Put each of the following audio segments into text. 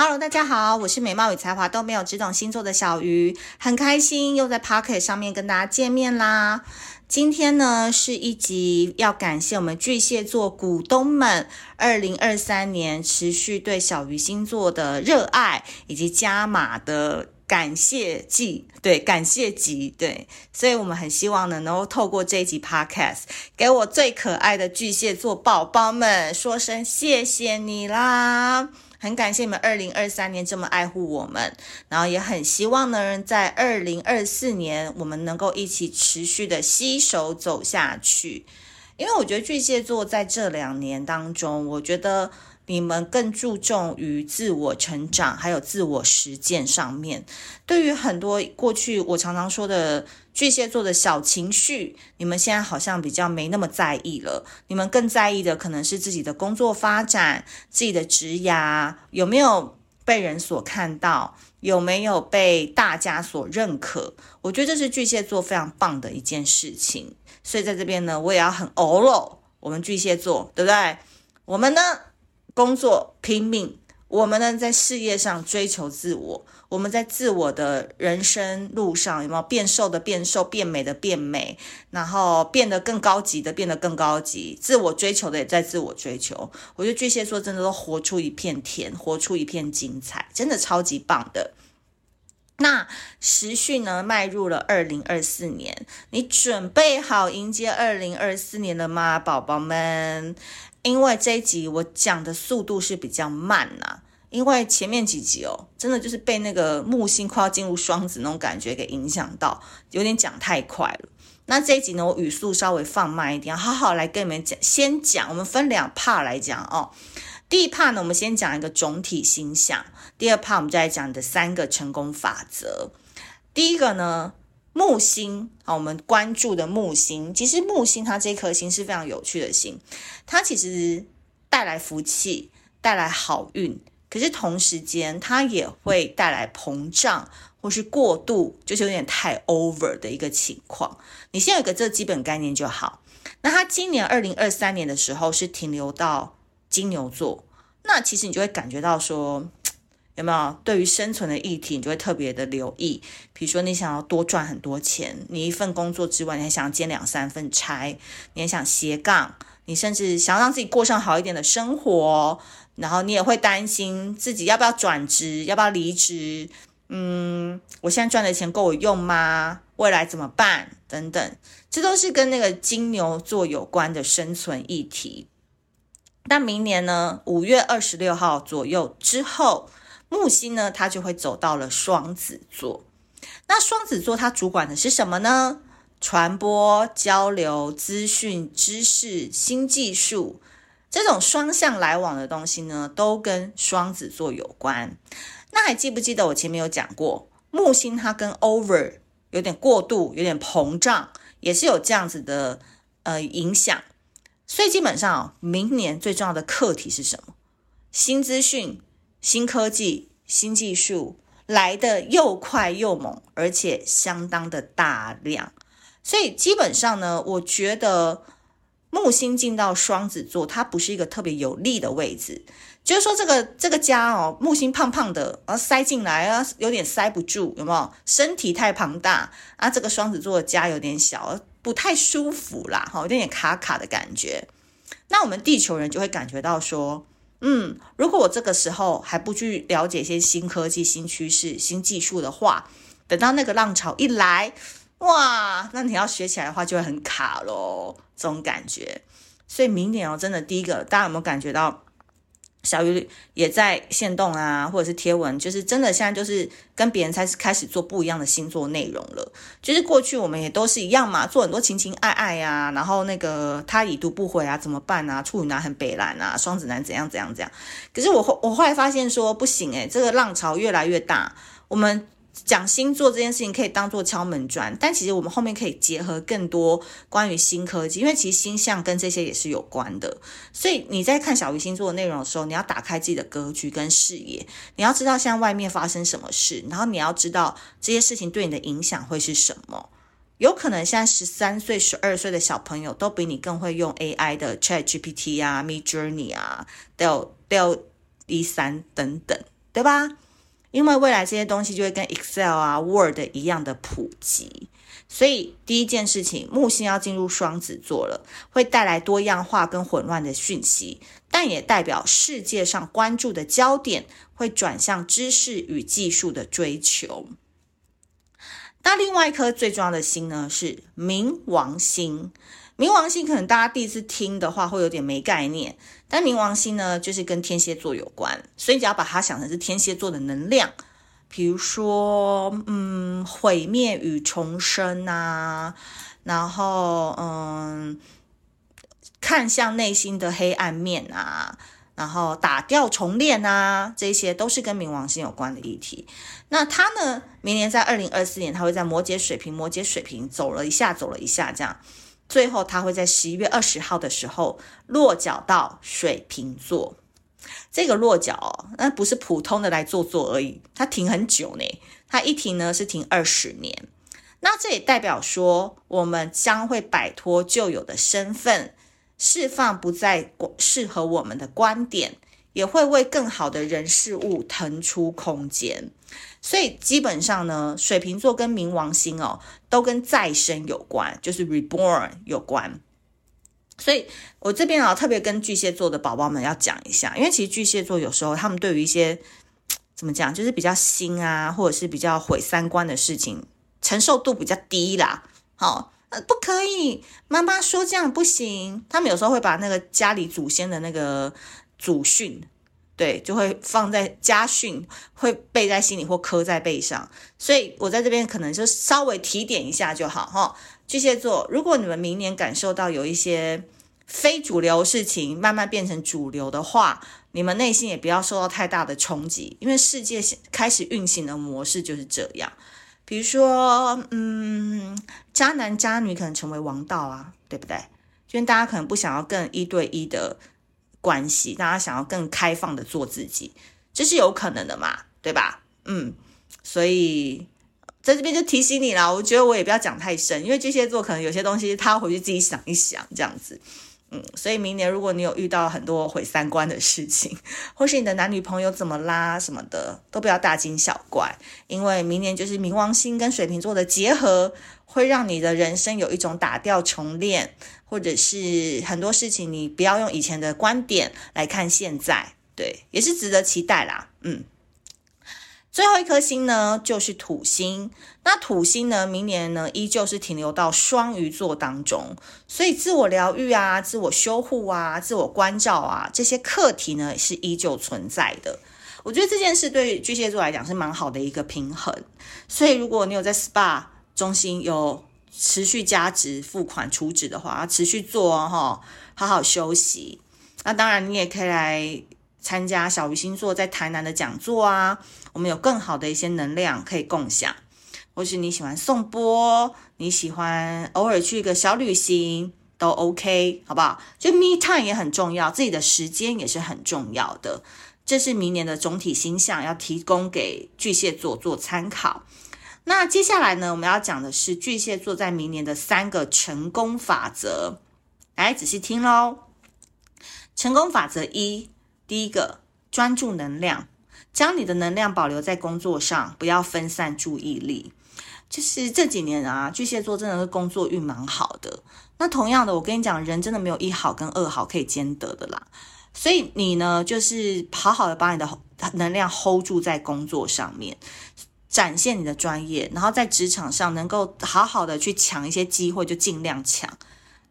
Hello，大家好，我是美貌与才华都没有，只懂星座的小鱼，很开心又在 Pocket 上面跟大家见面啦。今天呢是一集要感谢我们巨蟹座股东们，二零二三年持续对小鱼星座的热爱以及加码的感谢季，对，感谢集，对，所以我们很希望呢能够透过这一集 Podcast，给我最可爱的巨蟹座宝宝们说声谢谢你啦。很感谢你们二零二三年这么爱护我们，然后也很希望呢，在二零二四年我们能够一起持续的携手走下去。因为我觉得巨蟹座在这两年当中，我觉得。你们更注重于自我成长，还有自我实践上面。对于很多过去我常常说的巨蟹座的小情绪，你们现在好像比较没那么在意了。你们更在意的可能是自己的工作发展、自己的职涯有没有被人所看到，有没有被大家所认可。我觉得这是巨蟹座非常棒的一件事情。所以在这边呢，我也要很欧了我们巨蟹座，对不对？我们呢？工作拼命，我们呢在事业上追求自我，我们在自我的人生路上有没有变瘦的变瘦，变美的变美，然后变得更高级的变得更高级，自我追求的也在自我追求。我觉得巨蟹座真的都活出一片天，活出一片精彩，真的超级棒的。那时序呢迈入了二零二四年，你准备好迎接二零二四年了吗，宝宝们？因为这一集我讲的速度是比较慢呐、因为前面几集哦，真的就是被那个木星快要进入双子那种感觉给影响到，有点讲太快了。那这一集呢，我语速稍微放慢一点，好好来跟你们讲。先讲，我们分两 part 来讲哦。第一 part 呢，我们先讲一个总体星象；第二 part 我们再来讲你的三个成功法则。第一个呢。木星啊，我们关注的木星，其实木星它这颗星是非常有趣的星，它其实带来福气，带来好运，可是同时间它也会带来膨胀或是过度，就是有点太 over 的一个情况。你先有一个这基本概念就好。那它今年二零二三年的时候是停留到金牛座，那其实你就会感觉到说。有没有对于生存的议题，你就会特别的留意？比如说，你想要多赚很多钱，你一份工作之外，你还想兼两三份差，你还想斜杠，你甚至想要让自己过上好一点的生活，然后你也会担心自己要不要转职，要不要离职？嗯，我现在赚的钱够我用吗？未来怎么办？等等，这都是跟那个金牛座有关的生存议题。那明年呢，五月二十六号左右之后。木星呢，它就会走到了双子座。那双子座它主管的是什么呢？传播、交流、资讯、知识、新技术这种双向来往的东西呢，都跟双子座有关。那还记不记得我前面有讲过，木星它跟 over 有点过度、有点膨胀，也是有这样子的呃影响。所以基本上，明年最重要的课题是什么？新资讯。新科技、新技术来得又快又猛，而且相当的大量，所以基本上呢，我觉得木星进到双子座，它不是一个特别有利的位置。就是说，这个这个家哦，木星胖胖的，啊塞进来啊，有点塞不住，有没有？身体太庞大啊，这个双子座的家有点小，不太舒服啦，哈，有点点卡卡的感觉。那我们地球人就会感觉到说。嗯，如果我这个时候还不去了解一些新科技、新趋势、新技术的话，等到那个浪潮一来，哇，那你要学起来的话就会很卡咯，这种感觉。所以明年哦，真的第一个，大家有没有感觉到？小鱼也在线动啊，或者是贴文，就是真的现在就是跟别人才是开始做不一样的星座内容了。就是过去我们也都是一样嘛，做很多情情爱爱啊，然后那个他已读不回啊，怎么办啊？处女男很北蓝啊，双子男怎样怎样怎样。可是我后我后来发现说不行诶，这个浪潮越来越大，我们。讲星座这件事情可以当做敲门砖，但其实我们后面可以结合更多关于新科技，因为其实星象跟这些也是有关的。所以你在看小鱼星座的内容的时候，你要打开自己的格局跟视野，你要知道现在外面发生什么事，然后你要知道这些事情对你的影响会是什么。有可能现在十三岁、十二岁的小朋友都比你更会用 AI 的 ChatGPT 啊、Midjourney 啊、Del Del E3 等等。对吧？因为未来这些东西就会跟 Excel 啊、Word 一样的普及，所以第一件事情，木星要进入双子座了，会带来多样化跟混乱的讯息，但也代表世界上关注的焦点会转向知识与技术的追求。那另外一颗最重要的星呢，是冥王星。冥王星可能大家第一次听的话会有点没概念，但冥王星呢，就是跟天蝎座有关，所以你只要把它想成是天蝎座的能量，比如说，嗯，毁灭与重生啊，然后，嗯，看向内心的黑暗面啊，然后打掉重练啊，这些都是跟冥王星有关的议题。那它呢，明年在二零二四年，它会在摩羯、水瓶、摩羯、水瓶走了一下，走了一下，这样。最后，他会在十一月二十号的时候落脚到水瓶座。这个落脚哦，那不是普通的来坐坐而已，它停很久呢。它一停呢是停二十年。那这也代表说，我们将会摆脱旧有的身份，释放不再适合我们的观点，也会为更好的人事物腾出空间。所以基本上呢，水瓶座跟冥王星哦，都跟再生有关，就是 reborn 有关。所以我这边啊，特别跟巨蟹座的宝宝们要讲一下，因为其实巨蟹座有时候他们对于一些怎么讲，就是比较新啊，或者是比较毁三观的事情，承受度比较低啦。好，呃，不可以，妈妈说这样不行。他们有时候会把那个家里祖先的那个祖训。对，就会放在家训，会背在心里或刻在背上。所以我在这边可能就稍微提点一下就好哈。巨蟹座，如果你们明年感受到有一些非主流事情慢慢变成主流的话，你们内心也不要受到太大的冲击，因为世界开始运行的模式就是这样。比如说，嗯，渣男渣女可能成为王道啊，对不对？因为大家可能不想要更一对一的。关系，大家想要更开放的做自己，这是有可能的嘛，对吧？嗯，所以在这边就提醒你啦，我觉得我也不要讲太深，因为巨蟹座可能有些东西他回去自己想一想，这样子。嗯，所以明年如果你有遇到很多毁三观的事情，或是你的男女朋友怎么啦什么的，都不要大惊小怪，因为明年就是冥王星跟水瓶座的结合，会让你的人生有一种打掉重练，或者是很多事情你不要用以前的观点来看现在，对，也是值得期待啦。嗯。最后一颗星呢，就是土星。那土星呢，明年呢，依旧是停留到双鱼座当中，所以自我疗愈啊、自我修护啊、自我关照啊，这些课题呢，是依旧存在的。我觉得这件事对巨蟹座来讲是蛮好的一个平衡。所以，如果你有在 SPA 中心有持续加值、付款、储值的话，持续做哦，好好休息。那当然，你也可以来。参加小鱼星座在台南的讲座啊，我们有更好的一些能量可以共享，或是你喜欢颂钵，你喜欢偶尔去一个小旅行都 OK，好不好？就 me time 也很重要，自己的时间也是很重要的。这是明年的总体星象，要提供给巨蟹座做参考。那接下来呢，我们要讲的是巨蟹座在明年的三个成功法则，来仔细听喽。成功法则一。第一个，专注能量，将你的能量保留在工作上，不要分散注意力。就是这几年啊，巨蟹座真的是工作运蛮好的。那同样的，我跟你讲，人真的没有一好跟二好可以兼得的啦。所以你呢，就是好好的把你的能量 hold 住在工作上面，展现你的专业，然后在职场上能够好好的去抢一些机会，就尽量抢，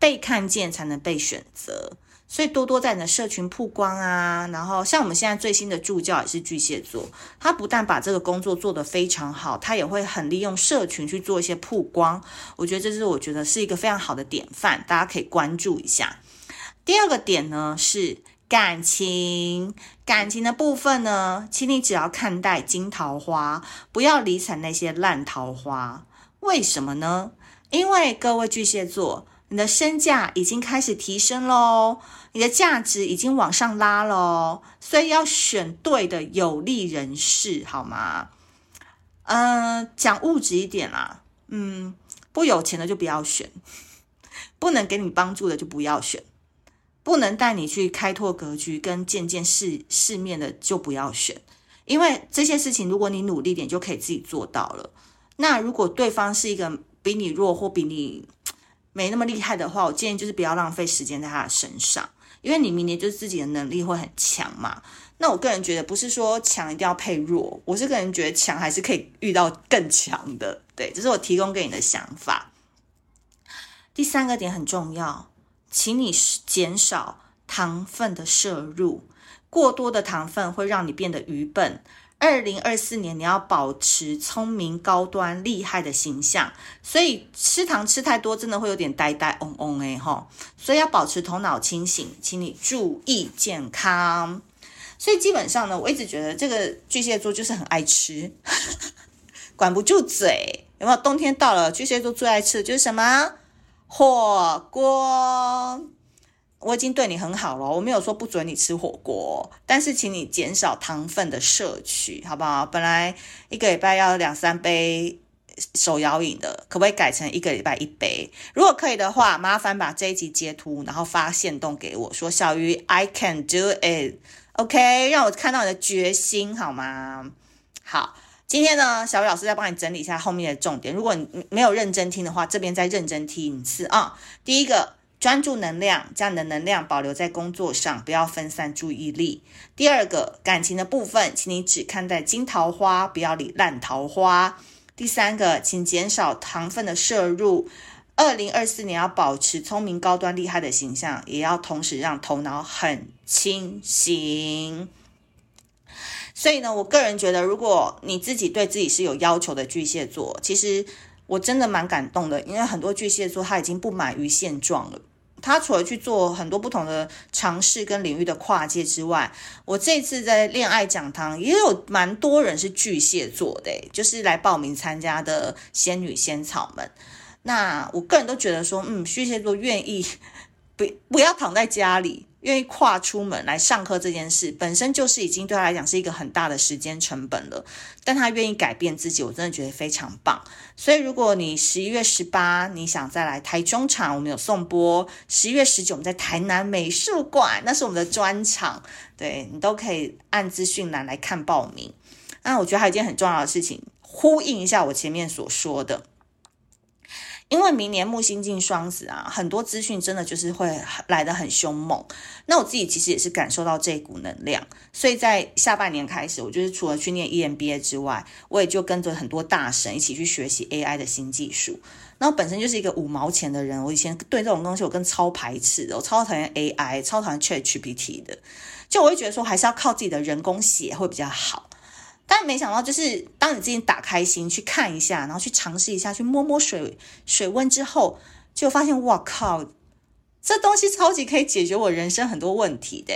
被看见才能被选择。所以多多在你的社群曝光啊，然后像我们现在最新的助教也是巨蟹座，他不但把这个工作做得非常好，他也会很利用社群去做一些曝光。我觉得这是我觉得是一个非常好的典范，大家可以关注一下。第二个点呢是感情，感情的部分呢，请你只要看待金桃花，不要理睬那些烂桃花。为什么呢？因为各位巨蟹座。你的身价已经开始提升喽，你的价值已经往上拉喽，所以要选对的有利人士，好吗？嗯、讲物质一点啦，嗯，不有钱的就不要选，不能给你帮助的就不要选，不能带你去开拓格局跟见见世世面的就不要选，因为这些事情，如果你努力点，就可以自己做到了。那如果对方是一个比你弱或比你没那么厉害的话，我建议就是不要浪费时间在他的身上，因为你明年就是自己的能力会很强嘛。那我个人觉得，不是说强一定要配弱，我是个人觉得强还是可以遇到更强的。对，这是我提供给你的想法。第三个点很重要，请你减少糖分的摄入。过多的糖分会让你变得愚笨。二零二四年你要保持聪明、高端、厉害的形象，所以吃糖吃太多真的会有点呆呆嗡嗡哎哈。所以要保持头脑清醒，请你注意健康。所以基本上呢，我一直觉得这个巨蟹座就是很爱吃，管不住嘴。有没有？冬天到了，巨蟹座最爱吃的就是什么？火锅。我已经对你很好了，我没有说不准你吃火锅，但是请你减少糖分的摄取，好不好？本来一个礼拜要两三杯手摇饮的，可不可以改成一个礼拜一杯？如果可以的话，麻烦把这一集截图，然后发限动给我，说小鱼，I can do it，OK，让我看到你的决心，好吗？好，今天呢，小鱼老师再帮你整理一下后面的重点。如果你没有认真听的话，这边再认真听一次啊。第一个。专注能量，将你的能量保留在工作上，不要分散注意力。第二个，感情的部分，请你只看待金桃花，不要理烂桃花。第三个，请减少糖分的摄入。二零二四年要保持聪明、高端、厉害的形象，也要同时让头脑很清醒。所以呢，我个人觉得，如果你自己对自己是有要求的巨蟹座，其实我真的蛮感动的，因为很多巨蟹座他已经不满于现状了。他除了去做很多不同的尝试跟领域的跨界之外，我这次在恋爱讲堂也有蛮多人是巨蟹座的，就是来报名参加的仙女仙草们。那我个人都觉得说，嗯，巨蟹座愿意不不要躺在家里。愿意跨出门来上课这件事，本身就是已经对他来讲是一个很大的时间成本了。但他愿意改变自己，我真的觉得非常棒。所以，如果你十一月十八你想再来台中场，我们有送播；十一月十九我们在台南美术馆，那是我们的专场，对，你都可以按资讯栏来看报名。那我觉得还有一件很重要的事情，呼应一下我前面所说的。因为明年木星进双子啊，很多资讯真的就是会来得很凶猛。那我自己其实也是感受到这股能量，所以在下半年开始，我就是除了去念 EMBA 之外，我也就跟着很多大神一起去学习 AI 的新技术。那我本身就是一个五毛钱的人，我以前对这种东西我更超排斥的，我超讨厌 AI，超讨厌 ChatGPT 的，就我会觉得说还是要靠自己的人工写会比较好。但没想到，就是当你自己打开心去看一下，然后去尝试一下，去摸摸水水温之后，就发现哇靠，这东西超级可以解决我人生很多问题的。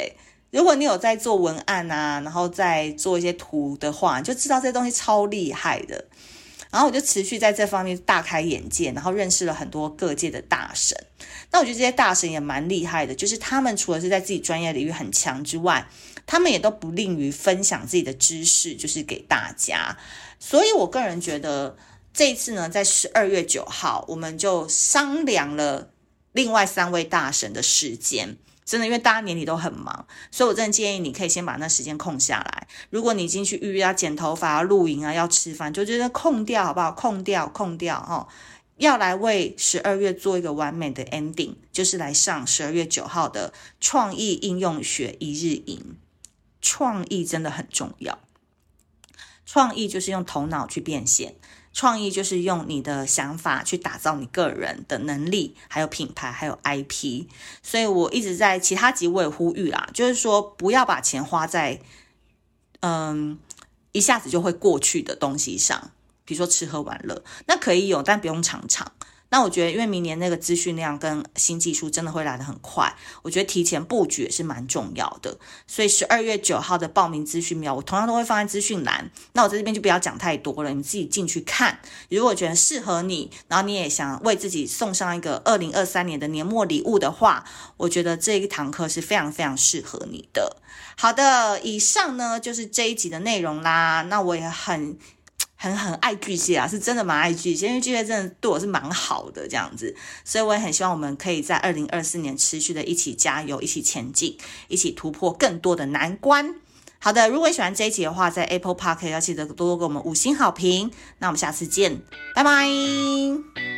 如果你有在做文案啊，然后再做一些图的话，就知道这东西超厉害的。然后我就持续在这方面大开眼界，然后认识了很多各界的大神。那我觉得这些大神也蛮厉害的，就是他们除了是在自己专业领域很强之外，他们也都不吝于分享自己的知识，就是给大家。所以我个人觉得这一次呢，在十二月九号，我们就商量了另外三位大神的时间。真的，因为大家年底都很忙，所以我真的建议你可以先把那时间空下来。如果你已经去预约要剪头发、要露营啊、要吃饭，就觉得空掉好不好？空掉，空掉哦！要来为十二月做一个完美的 ending，就是来上十二月九号的创意应用学一日营。创意真的很重要，创意就是用头脑去变现。创意就是用你的想法去打造你个人的能力，还有品牌，还有 IP。所以我一直在其他集我也呼吁啦，就是说不要把钱花在嗯一下子就会过去的东西上，比如说吃喝玩乐，那可以有，但不用常常。那我觉得，因为明年那个资讯量跟新技术真的会来得很快，我觉得提前布局也是蛮重要的。所以十二月九号的报名资讯表，我同样都会放在资讯栏。那我在这边就不要讲太多了，你自己进去看。如果觉得适合你，然后你也想为自己送上一个二零二三年的年末礼物的话，我觉得这一堂课是非常非常适合你的。好的，以上呢就是这一集的内容啦。那我也很。很很爱巨蟹啊，是真的蛮爱巨蟹，因为巨蟹真的对我是蛮好的这样子，所以我也很希望我们可以在二零二四年持续的一起加油，一起前进，一起突破更多的难关。好的，如果你喜欢这一集的话，在 Apple Park 要记得多多给我们五星好评。那我们下次见，拜拜。